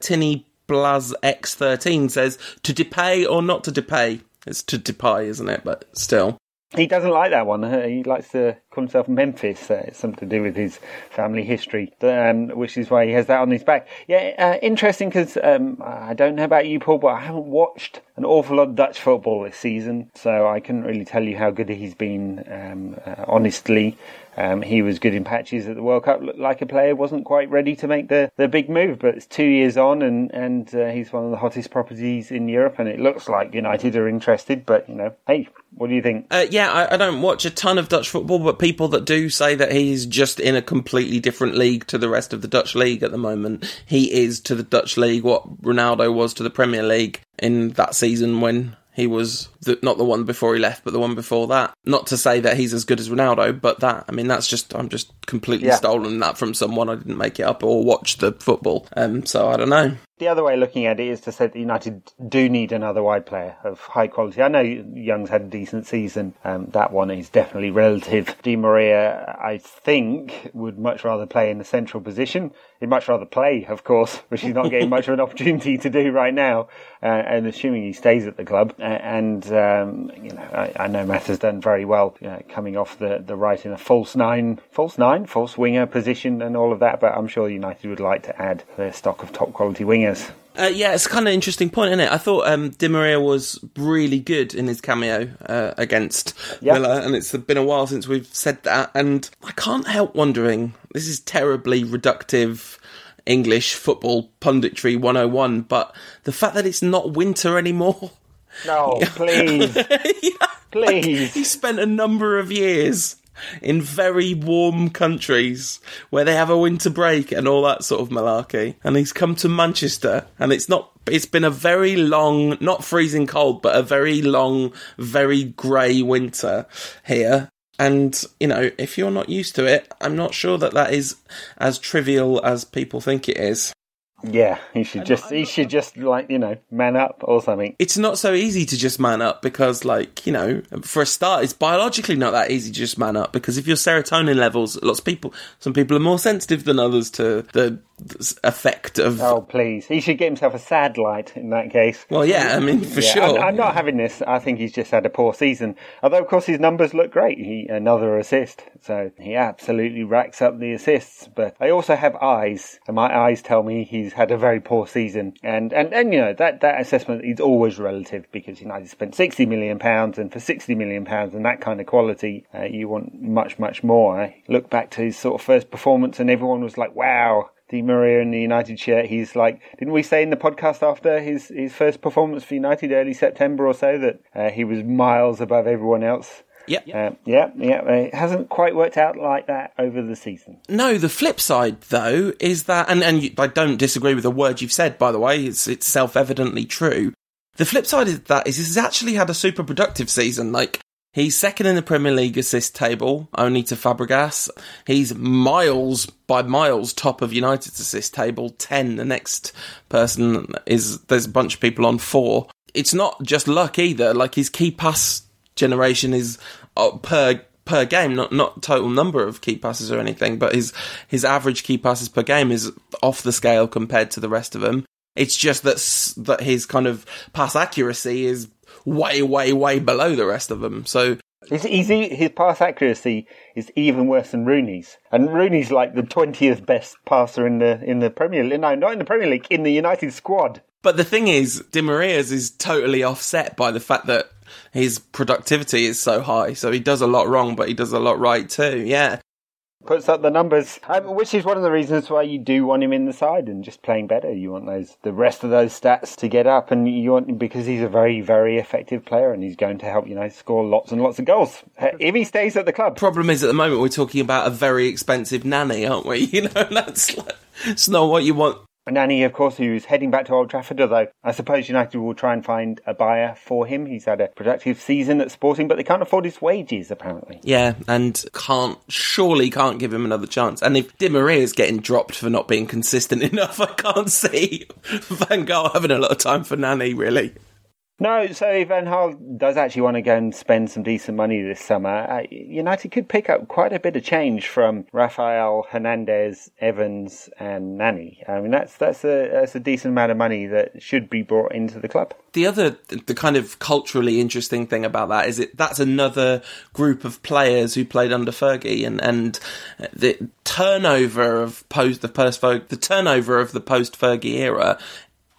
Tinny Blaz X13 says to depay or not to depay. It's to Depay, isn't it? But still. He doesn't like that one. He likes to call himself Memphis. Uh, it's something to do with his family history, um, which is why he has that on his back. Yeah, uh, interesting because um, I don't know about you, Paul, but I haven't watched an awful lot of Dutch football this season, so I couldn't really tell you how good he's been, um, uh, honestly. Um, he was good in patches at the World Cup. Looked like a player wasn't quite ready to make the, the big move, but it's two years on, and and uh, he's one of the hottest properties in Europe. And it looks like United are interested. But you know, hey, what do you think? Uh, yeah, I, I, don't watch a ton of Dutch football, but people that do say that he's just in a completely different league to the rest of the Dutch league at the moment. He is to the Dutch league what Ronaldo was to the Premier League in that season when he was the, not the one before he left, but the one before that. Not to say that he's as good as Ronaldo, but that I mean that's just I'm just completely yeah. stolen that from someone. I didn't make it up or watch the football. Um, so I don't know. The other way of looking at it is to say that United do need another wide player of high quality. I know Young's had a decent season. Um, that one is definitely relative. Di Maria, I think, would much rather play in the central position. He'd much rather play, of course, which he's not getting much of an opportunity to do right now. Uh, and assuming he stays at the club, uh, and um, you know, I, I, know Matt has done very well coming off the, the right in a false nine, false nine, false winger position, and all of that. But I'm sure United would like to add their stock of top quality wingers uh, yeah, it's kind of interesting point, isn't it? I thought um, Di Maria was really good in his cameo uh, against yep. Villa, and it's been a while since we've said that. And I can't help wondering this is terribly reductive English football punditry 101, but the fact that it's not winter anymore. No, please. yeah, please. Like, he spent a number of years in very warm countries where they have a winter break and all that sort of malarkey. And he's come to Manchester, and it's not. It's been a very long, not freezing cold, but a very long, very grey winter here. And, you know, if you're not used to it, I'm not sure that that is as trivial as people think it is. Yeah, he should just he should just like you know man up or something. It's not so easy to just man up because like you know for a start it's biologically not that easy to just man up because if your serotonin levels lots of people some people are more sensitive than others to the effect of. Oh, please. He should get himself a sad light in that case. Well, yeah, I mean, for yeah, sure. I'm, I'm, not having this. I think he's just had a poor season. Although, of course, his numbers look great. He Another assist. So he absolutely racks up the assists. But I also have eyes, and my eyes tell me he's had a very poor season. And, and, and you know, that, that assessment is always relative because United spent £60 million, and for £60 million and that kind of quality, uh, you want much, much more. I look back to his sort of first performance, and everyone was like, wow Di Maria in the United shirt. He's like, didn't we say in the podcast after his, his first performance for United early September or so that uh, he was miles above everyone else? Yep. Uh, yeah, yeah. It hasn't quite worked out like that over the season. No, the flip side though is that, and and you, I don't disagree with the word you've said. By the way, it's it's self evidently true. The flip side of that is he's actually had a super productive season. Like He's second in the Premier League assist table, only to Fabregas. He's miles by miles top of United's assist table, 10. The next person is, there's a bunch of people on four. It's not just luck either. Like his key pass generation is uh, per per game, not not total number of key passes or anything, but his his average key passes per game is off the scale compared to the rest of them. It's just that that his kind of pass accuracy is way, way, way below the rest of them. So His, his pass accuracy is even worse than Rooney's, and Rooney's like the twentieth best passer in the in the Premier League. No, not in the Premier League, in the United squad. But the thing is, Di Maria's is totally offset by the fact that his productivity is so high. So he does a lot wrong, but he does a lot right too. Yeah puts up the numbers, um, which is one of the reasons why you do want him in the side and just playing better. You want those the rest of those stats to get up, and you want because he's a very very effective player and he's going to help you know score lots and lots of goals if he stays at the club. Problem is at the moment we're talking about a very expensive nanny, aren't we? You know that's like, it's not what you want Nani, of course, who's heading back to Old Trafford, although I suppose United will try and find a buyer for him. He's had a productive season at Sporting, but they can't afford his wages, apparently. Yeah, and can't, surely can't give him another chance. And if Di Maria is getting dropped for not being consistent enough, I can't see Van Gaal having a lot of time for Nani, really. No, so Van Gaal does actually want to go and spend some decent money this summer. Uh, United could pick up quite a bit of change from Rafael, Hernandez, Evans, and Nani. I mean, that's that's a that's a decent amount of money that should be brought into the club. The other, the kind of culturally interesting thing about that is it that's another group of players who played under Fergie, and and the turnover of post the post the turnover of the post Fergie era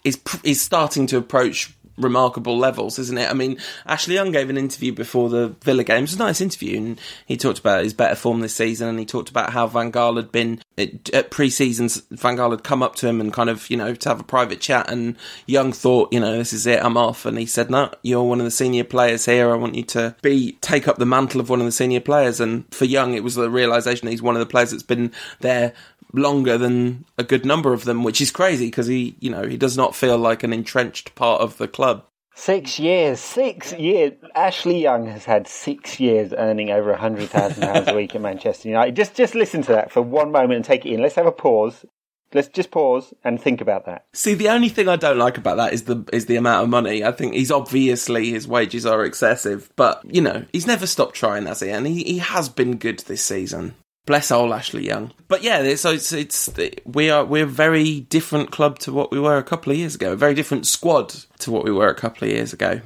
is is starting to approach remarkable levels, isn't it? I mean, Ashley Young gave an interview before the Villa game. It was a nice interview, and he talked about his better form this season, and he talked about how Van Gaal had been at pre-seasons. Van Gaal had come up to him and kind of, you know, to have a private chat, and Young thought, you know, this is it, I'm off, and he said, no, you're one of the senior players here. I want you to be take up the mantle of one of the senior players. And for Young, it was the realization that he's one of the players that's been there longer than a good number of them, which is crazy because he, you know, he does not feel like an entrenched part of the club. Six years, six years. Ashley Young has had six years earning over a hundred thousand pounds a week at Manchester United. Just, just listen to that for one moment and take it in. Let's have a pause. Let's just pause and think about that. See, the only thing I don't like about that is the is the amount of money. I think he's obviously his wages are excessive, but you know he's never stopped trying, has he? And he, he has been good this season. Bless old Ashley Young. But yeah, so it's, it's we are we're a very different club to what we were a couple of years ago. A very different squad to what we were a couple of years ago.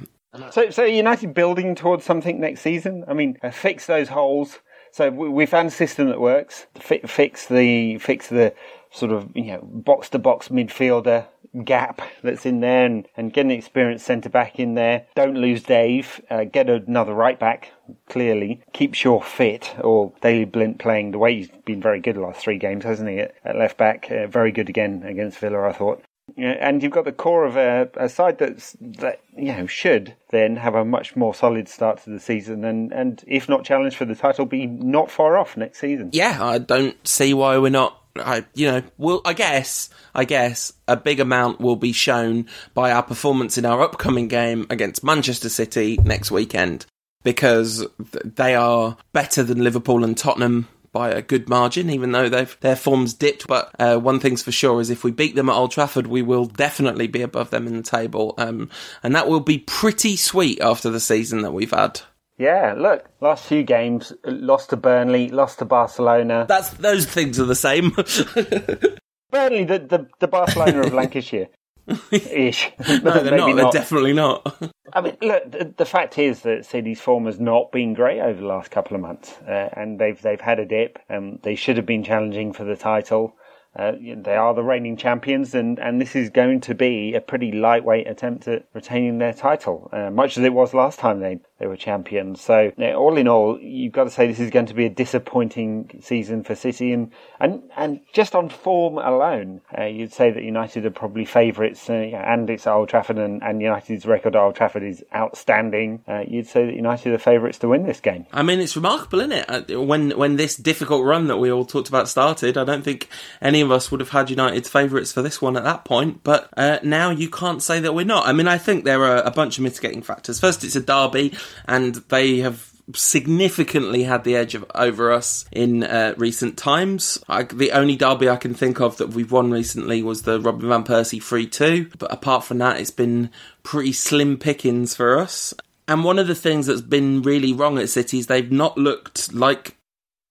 So, so United building towards something next season. I mean, uh, fix those holes. So we, we found a system that works. fix the fix the sort of you know box to box midfielder gap that's in there and, and get an experienced centre back in there. Don't lose Dave. Uh, get another right back, clearly. Keep Shaw fit, or Daley Blind playing the way he's been very good the last three games, hasn't he, at, at left back? Uh, very good again against Villa, I thought. And you've got the core of a, a, side that's that you know should then have a much more solid start to the season, and, and if not challenge for the title, be not far off next season. Yeah, I don't see why we're not I, you know, will I guess, I guess a big amount will be shown by our performance in our upcoming game against Manchester City next weekend because they are better than Liverpool and Tottenham by a good margin, even though their forms dipped. But uh, one thing's for sure is if we beat them at Old Trafford, we will definitely be above them in the table, um, and that will be pretty sweet after the season that we've had. Yeah, look, last few games, lost to Burnley, lost to Barcelona. That's those things are the same. Burnley, the, the, the Barcelona of Lancashire. Ish. no, they're not. They're definitely not. I mean, look. The, the, fact is that City's form has not been great over the last couple of months, uh, and they've they've had a dip. Um, they should have been challenging for the title. Uh, they are the reigning champions, and, and this is going to be a pretty lightweight attempt at retaining their title, uh, much as it was last time they, they were champions. So, all in all, you've got to say this is going to be a disappointing season for City, and and, and just on form alone, uh, you'd say that United are probably favourites, uh, and it's Old Trafford, and, and United's record at Old Trafford is outstanding. Uh, you'd say that United are favourites to win this game. I mean, it's remarkable, isn't it? Uh, when when this difficult run that we all talked about started, I don't think any of us would have had United's favourites for this one at that point, but uh, now you can't say that we're not. I mean, I think there are a bunch of mitigating factors. First, it's a derby, and they have significantly had the edge of, over us in uh, recent times. I, the only derby I can think of that we've won recently was the Robin van Persie 3 2, but apart from that, it's been pretty slim pickings for us. And one of the things that's been really wrong at City is they've not looked like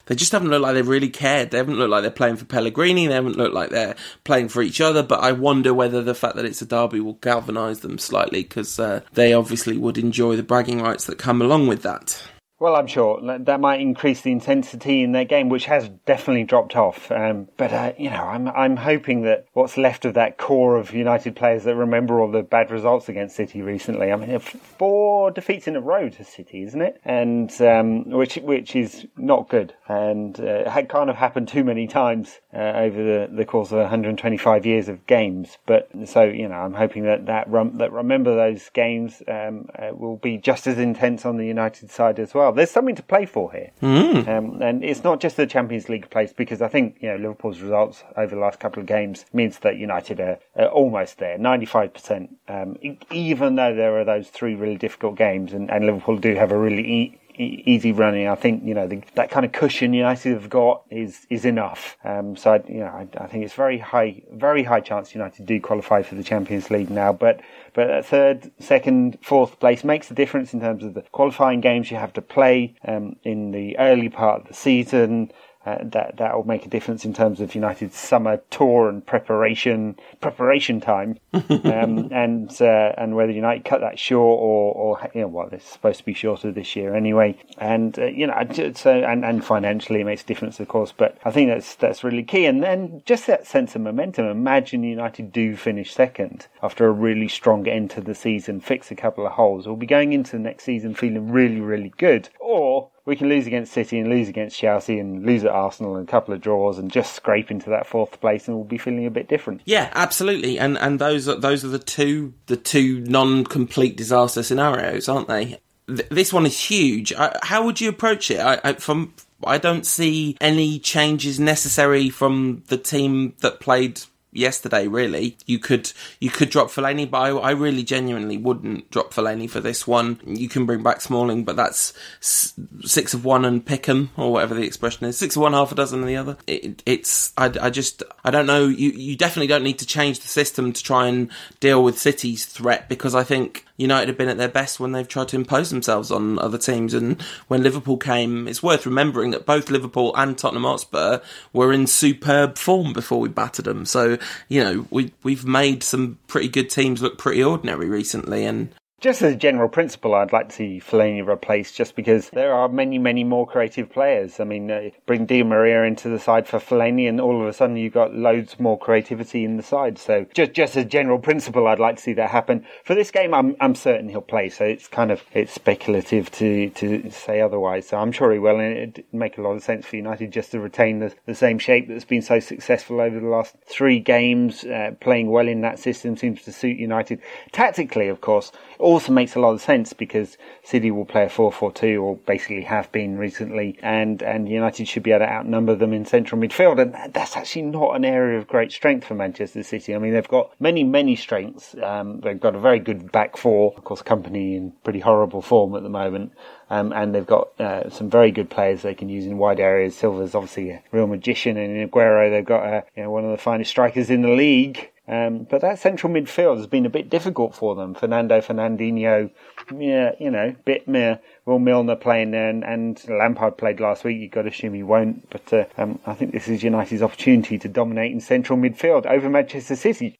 they just haven't looked like they've really cared. They haven't looked like they're playing for Pellegrini. They haven't looked like they're playing for each other. But I wonder whether the fact that it's a derby will galvanise them slightly because uh, they obviously would enjoy the bragging rights that come along with that. Well, I'm sure that might increase the intensity in their game, which has definitely dropped off. Um, but uh, you know, I'm I'm hoping that what's left of that core of United players that remember all the bad results against City recently. I mean, four defeats in a row to City, isn't it? And um, which which is not good, and uh, had kind of happened too many times uh, over the, the course of 125 years of games. But so you know, I'm hoping that that rem- that remember those games um, uh, will be just as intense on the United side as well there's something to play for here, mm. um, and it's not just the Champions League place because I think you know Liverpool's results over the last couple of games means that United are, are almost there, 95 percent. Um, even though there are those three really difficult games, and, and Liverpool do have a really e- easy running. I think you know the, that kind of cushion United have got is is enough. Um, so I, you know I, I, think it's very high, very high chance United do qualify for the Champions League now. But but third, second, fourth place makes a difference in terms of the qualifying games you have to play um, in the early part of the season. Uh, that that will make a difference in terms of United's summer tour and preparation preparation time, um, and uh, and whether United cut that short or or you know well it's supposed to be shorter this year anyway, and uh, you know so and, and financially it makes a difference of course, but I think that's that's really key, and then just that sense of momentum. Imagine United do finish second after a really strong end to the season, fix a couple of holes, we'll be going into the next season feeling really really good, or we can lose against City and lose against Chelsea and lose at Arsenal and a couple of draws and just scrape into that fourth place and we'll be feeling a bit different. Yeah, absolutely. And and those are those are the two the two non complete disaster scenarios, aren't they? Th- this one is huge. I, how would you approach it? I, I, from I don't see any changes necessary from the team that played yesterday. Really, you could you could drop Fellaini, but I, I, really genuinely wouldn't drop Fellaini for this one. You can bring back Smalling, but that's six of one and pick 'em or whatever the expression is. Six of one, half a dozen of the other. It, it's I, I just I don't know. You you definitely don't need to change the system to try and deal with City's threat because I think United have been at their best when they've tried to impose themselves on other teams. And when Liverpool came, it's worth remembering that both Liverpool and Tottenham Hotspur were in superb form before we battered them. So you know we we've made some pretty good teams look pretty ordinary recently, and just as a general principle, I'd like to see Fellaini replaced just because there are many, many more creative players. I mean, uh, bring Di Maria into the side for Fellaini and all of a sudden you've got loads more creativity in the side. So just, just as a general principle, I'd like to see that happen. For this game, I'm, I'm certain he'll play. So it's kind of, it's speculative to, to say otherwise. So I'm sure he will. And it'd make a lot of sense for United just to retain the, the same shape that's been so successful over the last three games. Uh, playing well in that system seems to suit United. Tactically, of course, also makes a lot of sense because City will play a 4-4-2 or basically have been recently and, and United should be able to outnumber them in central midfield and that's actually not an area of great strength for Manchester City. I mean they've got many, many strengths. Um, they've got a very good back four, of course Kompany in pretty horrible form at the moment. Um, and they've got uh, some very good players they can use in wide areas. Silva's obviously a real magician, and in Aguero they've got uh, you know, one of the finest strikers in the league. Um, but that central midfield has been a bit difficult for them. Fernando Fernandinho, yeah, you know, bit mere Will Milner playing there, and, and, Lampard played last week. You've got to assume he won't. But uh, um, I think this is United's opportunity to dominate in central midfield over Manchester City.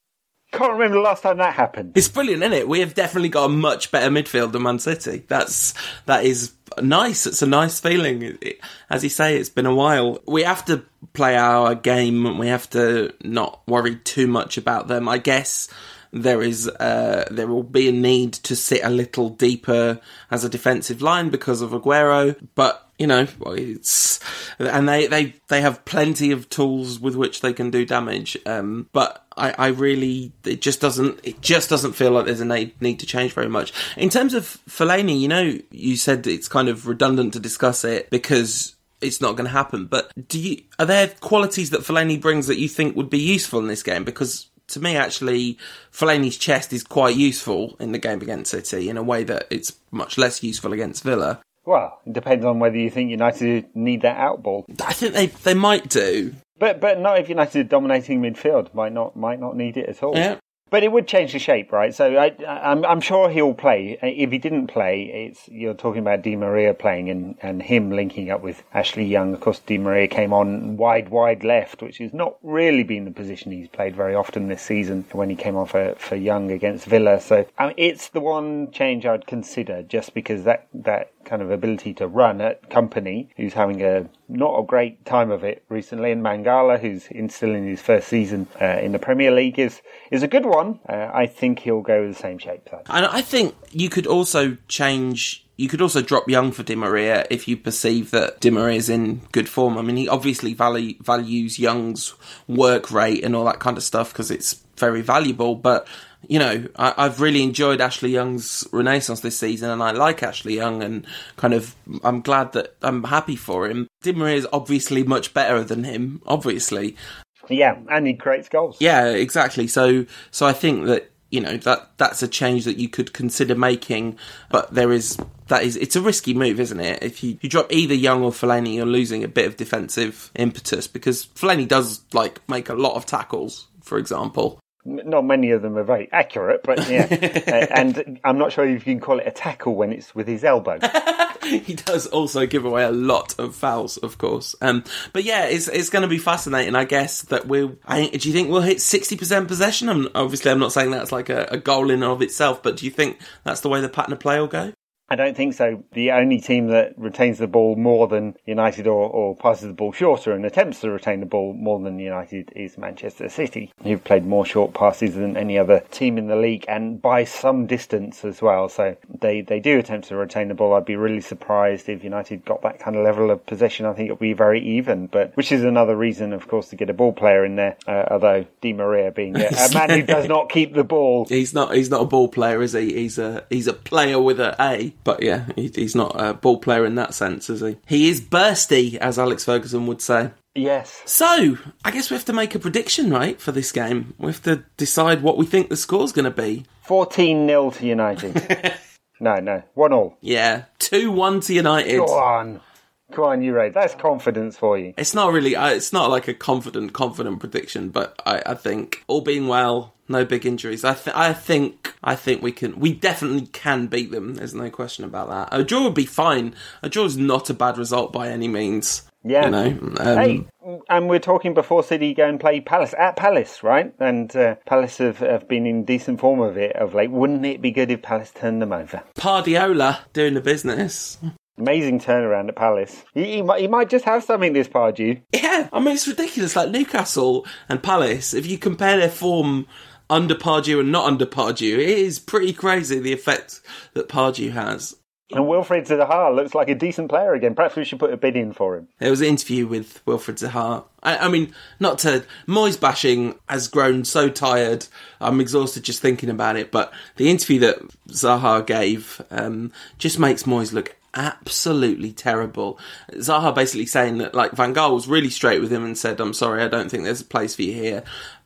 Can't remember the last time that happened. It's brilliant, isn't it? We have definitely got a much better midfield than Man City. That's that is nice. It's a nice feeling. It, it, as you say, it's been a while. We have to play our game. We have to not worry too much about them. I guess there is uh, there will be a need to sit a little deeper as a defensive line because of Aguero, but you know, it's and they they they have plenty of tools with which they can do damage. Um, but I, I really it just doesn't it just doesn't feel like there's a need, to change very much in terms of Fellaini. You know, you said it's kind of redundant to discuss it because it's not going to happen. But do you are there qualities that Fellaini brings that you think would be useful in this game? Because to me, actually, Fellaini's chest is quite useful in the game against City in a way that it's much less useful against Villa. Well, it depends on whether you think United need that outball. I think they they might do, but but not if United are dominating midfield. Might not might not need it at all. Yeah. But it would change the shape, right? So I, I'm, I'm sure he'll play. If he didn't play, it's you're talking about Di Maria playing and, and him linking up with Ashley Young. Of course, Di Maria came on wide, wide left, which has not really been the position he's played very often this season when he came on for, for Young against Villa. So it's the one change I'd consider just because that, that kind of ability to run at Kompany, who's having a not a great time of it recently, and Mangala, who's still in his first season uh, in the Premier League, is is a good one. Uh, I think he'll go the same shape. So. And I think you could also change you could also drop Young for Di Maria if you perceive that Di Maria is in good form. I mean, he obviously value, values Young's work rate and all that kind of stuff because it's very valuable. But you know, I, have really enjoyed Ashley Young's renaissance this season, and I like Ashley Young, and kind of I'm glad that I'm happy for him. Di Maria is obviously much better than him, obviously. Yeah, and he creates goals. Yeah, exactly. So, so I think that you know that that's a change that you could consider making, but there is that is it's a risky move, isn't it? If you, you drop either Young or Fellaini, you're losing a bit of defensive impetus because Fellaini does like make a lot of tackles, for example. Not many of them are very accurate, but yeah. uh, and I'm not sure if you can call it a tackle when it's with his elbow. he does also give away a lot of fouls, of course. Um, but yeah, it's it's going to be fascinating. I guess that we. will do you think we'll hit sixty percent possession? I'm, obviously, I'm not saying that's like a, a goal in and of itself, but do you think that's the way the pattern of play will go? I don't think so. The only team that retains the ball more than United or, or passes the ball shorter and attempts to retain the ball more than United is Manchester City, who've played more short passes than any other team in the league and by some distance as well. So they, they do attempt to retain the ball. I'd be really surprised if United got that kind of level of possession. I think it'll be very even, but which is another reason, of course, to get a ball player in there. Uh, although Di Maria being a, a man who does not keep the ball, he's not he's not a ball player, is he? He's a he's a player with a A. But yeah, he, he's not a ball player in that sense, is he? He is bursty, as Alex Ferguson would say. Yes. So, I guess we have to make a prediction, right, for this game. We have to decide what we think the score's going to be. 14 0 to United. no, no. 1 all. Yeah. 2 1 to United. Go on. Come on, you Ray. That's confidence for you. It's not really, uh, it's not like a confident, confident prediction, but I, I think all being well, no big injuries. I, th- I think I think we can. We definitely can beat them. There's no question about that. A draw would be fine. A draw is not a bad result by any means. Yeah. You know. Um, hey, and we're talking before City go and play Palace at Palace, right? And uh, Palace have, have been in decent form of it. Of late, wouldn't it be good if Palace turned them over? Pardiola doing the business. Amazing turnaround at Palace. He, he, might, he might just have something this Pardew. Yeah, I mean it's ridiculous. Like Newcastle and Palace, if you compare their form under Pardew and not under Pardew. It is pretty crazy the effect that Pardew has. And Wilfried Zaha looks like a decent player again. Perhaps we should put a bid in for him. There was an interview with Wilfried Zaha. I, I mean, not to Moyes bashing has grown so tired. I'm exhausted just thinking about it. But the interview that Zaha gave um, just makes Moyes look absolutely terrible. Zaha basically saying that like Van Gaal was really straight with him and said, "I'm sorry, I don't think there's a place for you here."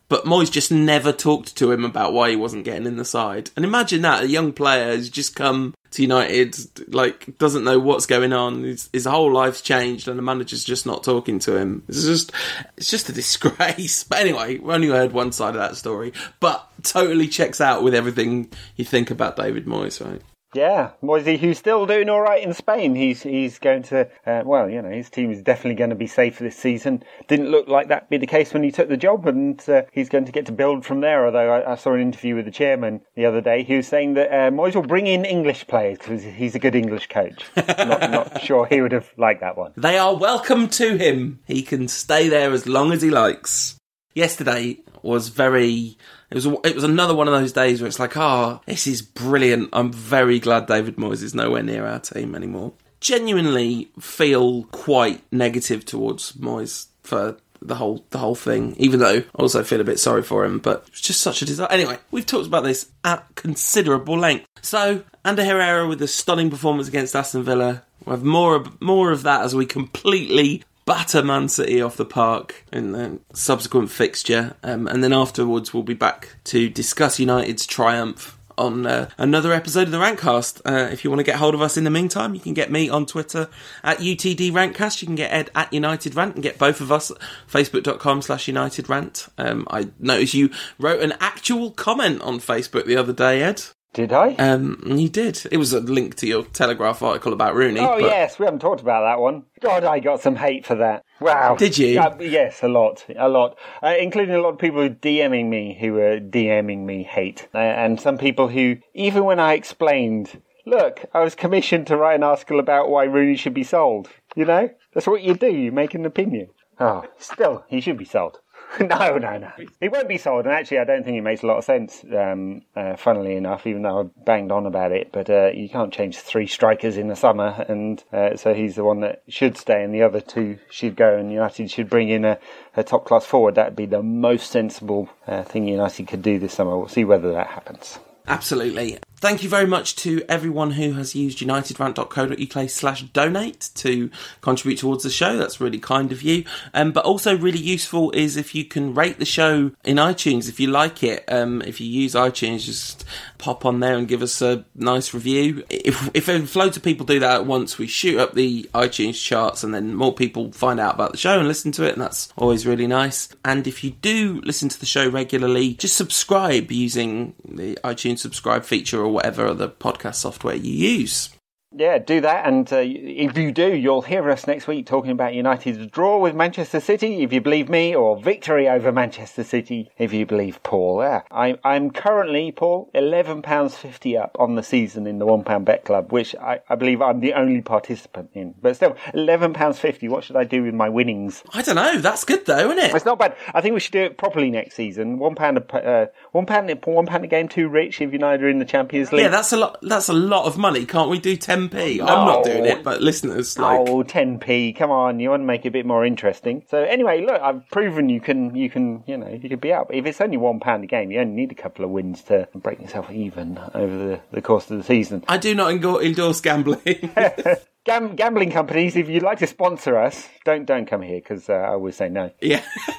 But Moyes just never talked to him about why he wasn't getting in the side. And imagine that a young player has just come to United, like doesn't know what's going on. His, his, whole life's changed, and the manager's just not talking to him. It's just, it's just a disgrace. But anyway, we only heard one side of that story, but totally checks out with everything you think about David Moyes, right? Yeah, Moisey, who's still doing all right in Spain. He's he's going to uh, well, you know, his team is definitely going to be safe this season. Didn't look like that be the case when he took the job, and uh, he's going to get to build from there. Although I, I, saw an interview with the chairman the other day, he was saying that uh, Moyes will bring in English players because he's a good English coach. not, not sure he would have liked that one. They are welcome to him. He can stay there as long as he likes. Yesterday was very it was it was another one of those days where it's like, oh, this is brilliant. I'm very glad David Moyes is nowhere near our team anymore. Genuinely feel quite negative towards Moyes for the whole the whole thing. Even though I also feel a bit sorry for him, but it's just such a disaster. Anyway, we've talked about this at considerable length. So, Ander Herrera with a stunning performance against Aston Villa. We'll have more more of that as we completely batter Man City off the park in the subsequent fixture. Um, and then afterwards, we'll be back to discuss United's triumph on uh, another episode of the Rantcast. Uh, if you want to get hold of us in the meantime, you can get me on Twitter at UTD Rantcast. You can get Ed at United Rant and get both of us facebook.com slash United Rant. Um, I noticed you wrote an actual comment on Facebook the other day, Ed. Did I? Um, you did. It was a link to your Telegraph article about Rooney. Oh but... yes, we haven't talked about that one. God, I got some hate for that. Wow. Did you? Uh, yes, a lot, a lot, uh, including a lot of people DMing me who were DMing me hate, uh, and some people who, even when I explained look, I was commissioned to write an article about why Rooney should be sold. You know, that's what you do. You make an opinion. Oh, still, he should be sold. no, no, no. He won't be sold, and actually, I don't think it makes a lot of sense. Um, uh, funnily enough, even though I banged on about it, but uh, you can't change three strikers in the summer, and uh, so he's the one that should stay, and the other two should go, and United should bring in a, a top class forward. That'd be the most sensible uh, thing United could do this summer. We'll see whether that happens. Absolutely. Thank you very much to everyone who has used unitedrant.co.uk slash donate to contribute towards the show. That's really kind of you. Um, but also really useful is if you can rate the show in iTunes if you like it. Um, if you use iTunes, just pop on there and give us a nice review. If, if loads of people do that at once, we shoot up the iTunes charts and then more people find out about the show and listen to it. And that's always really nice. And if you do listen to the show regularly, just subscribe using the iTunes subscribe feature or whatever other podcast software you use. Yeah, do that. And uh, if you do, you'll hear us next week talking about United's draw with Manchester City, if you believe me, or victory over Manchester City, if you believe Paul. Yeah. I, I'm currently, Paul, £11.50 up on the season in the £1 bet club, which I, I believe I'm the only participant in. But still, £11.50. What should I do with my winnings? I don't know. That's good, though, isn't it? It's not bad. I think we should do it properly next season. One pound a, uh, one pound, one pound a game too rich if United are in the Champions League. Yeah, that's a lot. That's a lot of money. Can't we do 10p? I'm not doing it, but listeners, like, oh, 10p. Come on, you want to make it a bit more interesting. So anyway, look, I've proven you can, you can, you know, you can be out. If it's only one pound a game, you only need a couple of wins to break yourself even over the, the course of the season. I do not endorse gambling. Gam- gambling companies, if you'd like to sponsor us, don't don't come here because uh, I always say no. Yeah,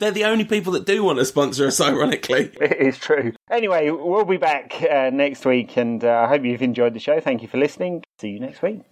they're the only people that do want to sponsor us. Ironically, it is true. Anyway, we'll be back uh, next week, and uh, I hope you've enjoyed the show. Thank you for listening. See you next week.